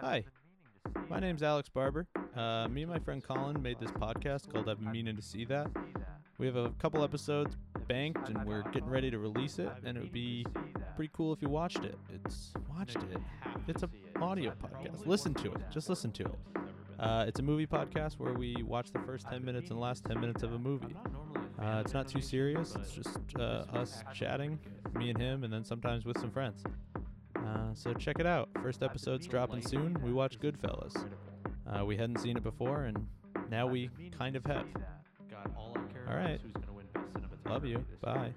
Hi, my name's Alex Barber. Uh, me and my friend Colin made this podcast called I've been meaning to see that. We have a couple episodes banked and we're getting ready to release it, and it would be pretty cool if you watched it. It's watched it. It's a audio podcast. Listen to it. Just listen to it. Uh, it's a movie podcast where we watch the first 10 minutes and last 10 minutes of a movie. Uh, it's not too serious. It's just uh, us chatting, me and him, and then sometimes with some friends. Uh, so check it out. First episode's dropping soon. We watched Goodfellas. Uh, we hadn't seen it before, and now we kind of have. All right. all I care All about right. is to win best Love you. Bye.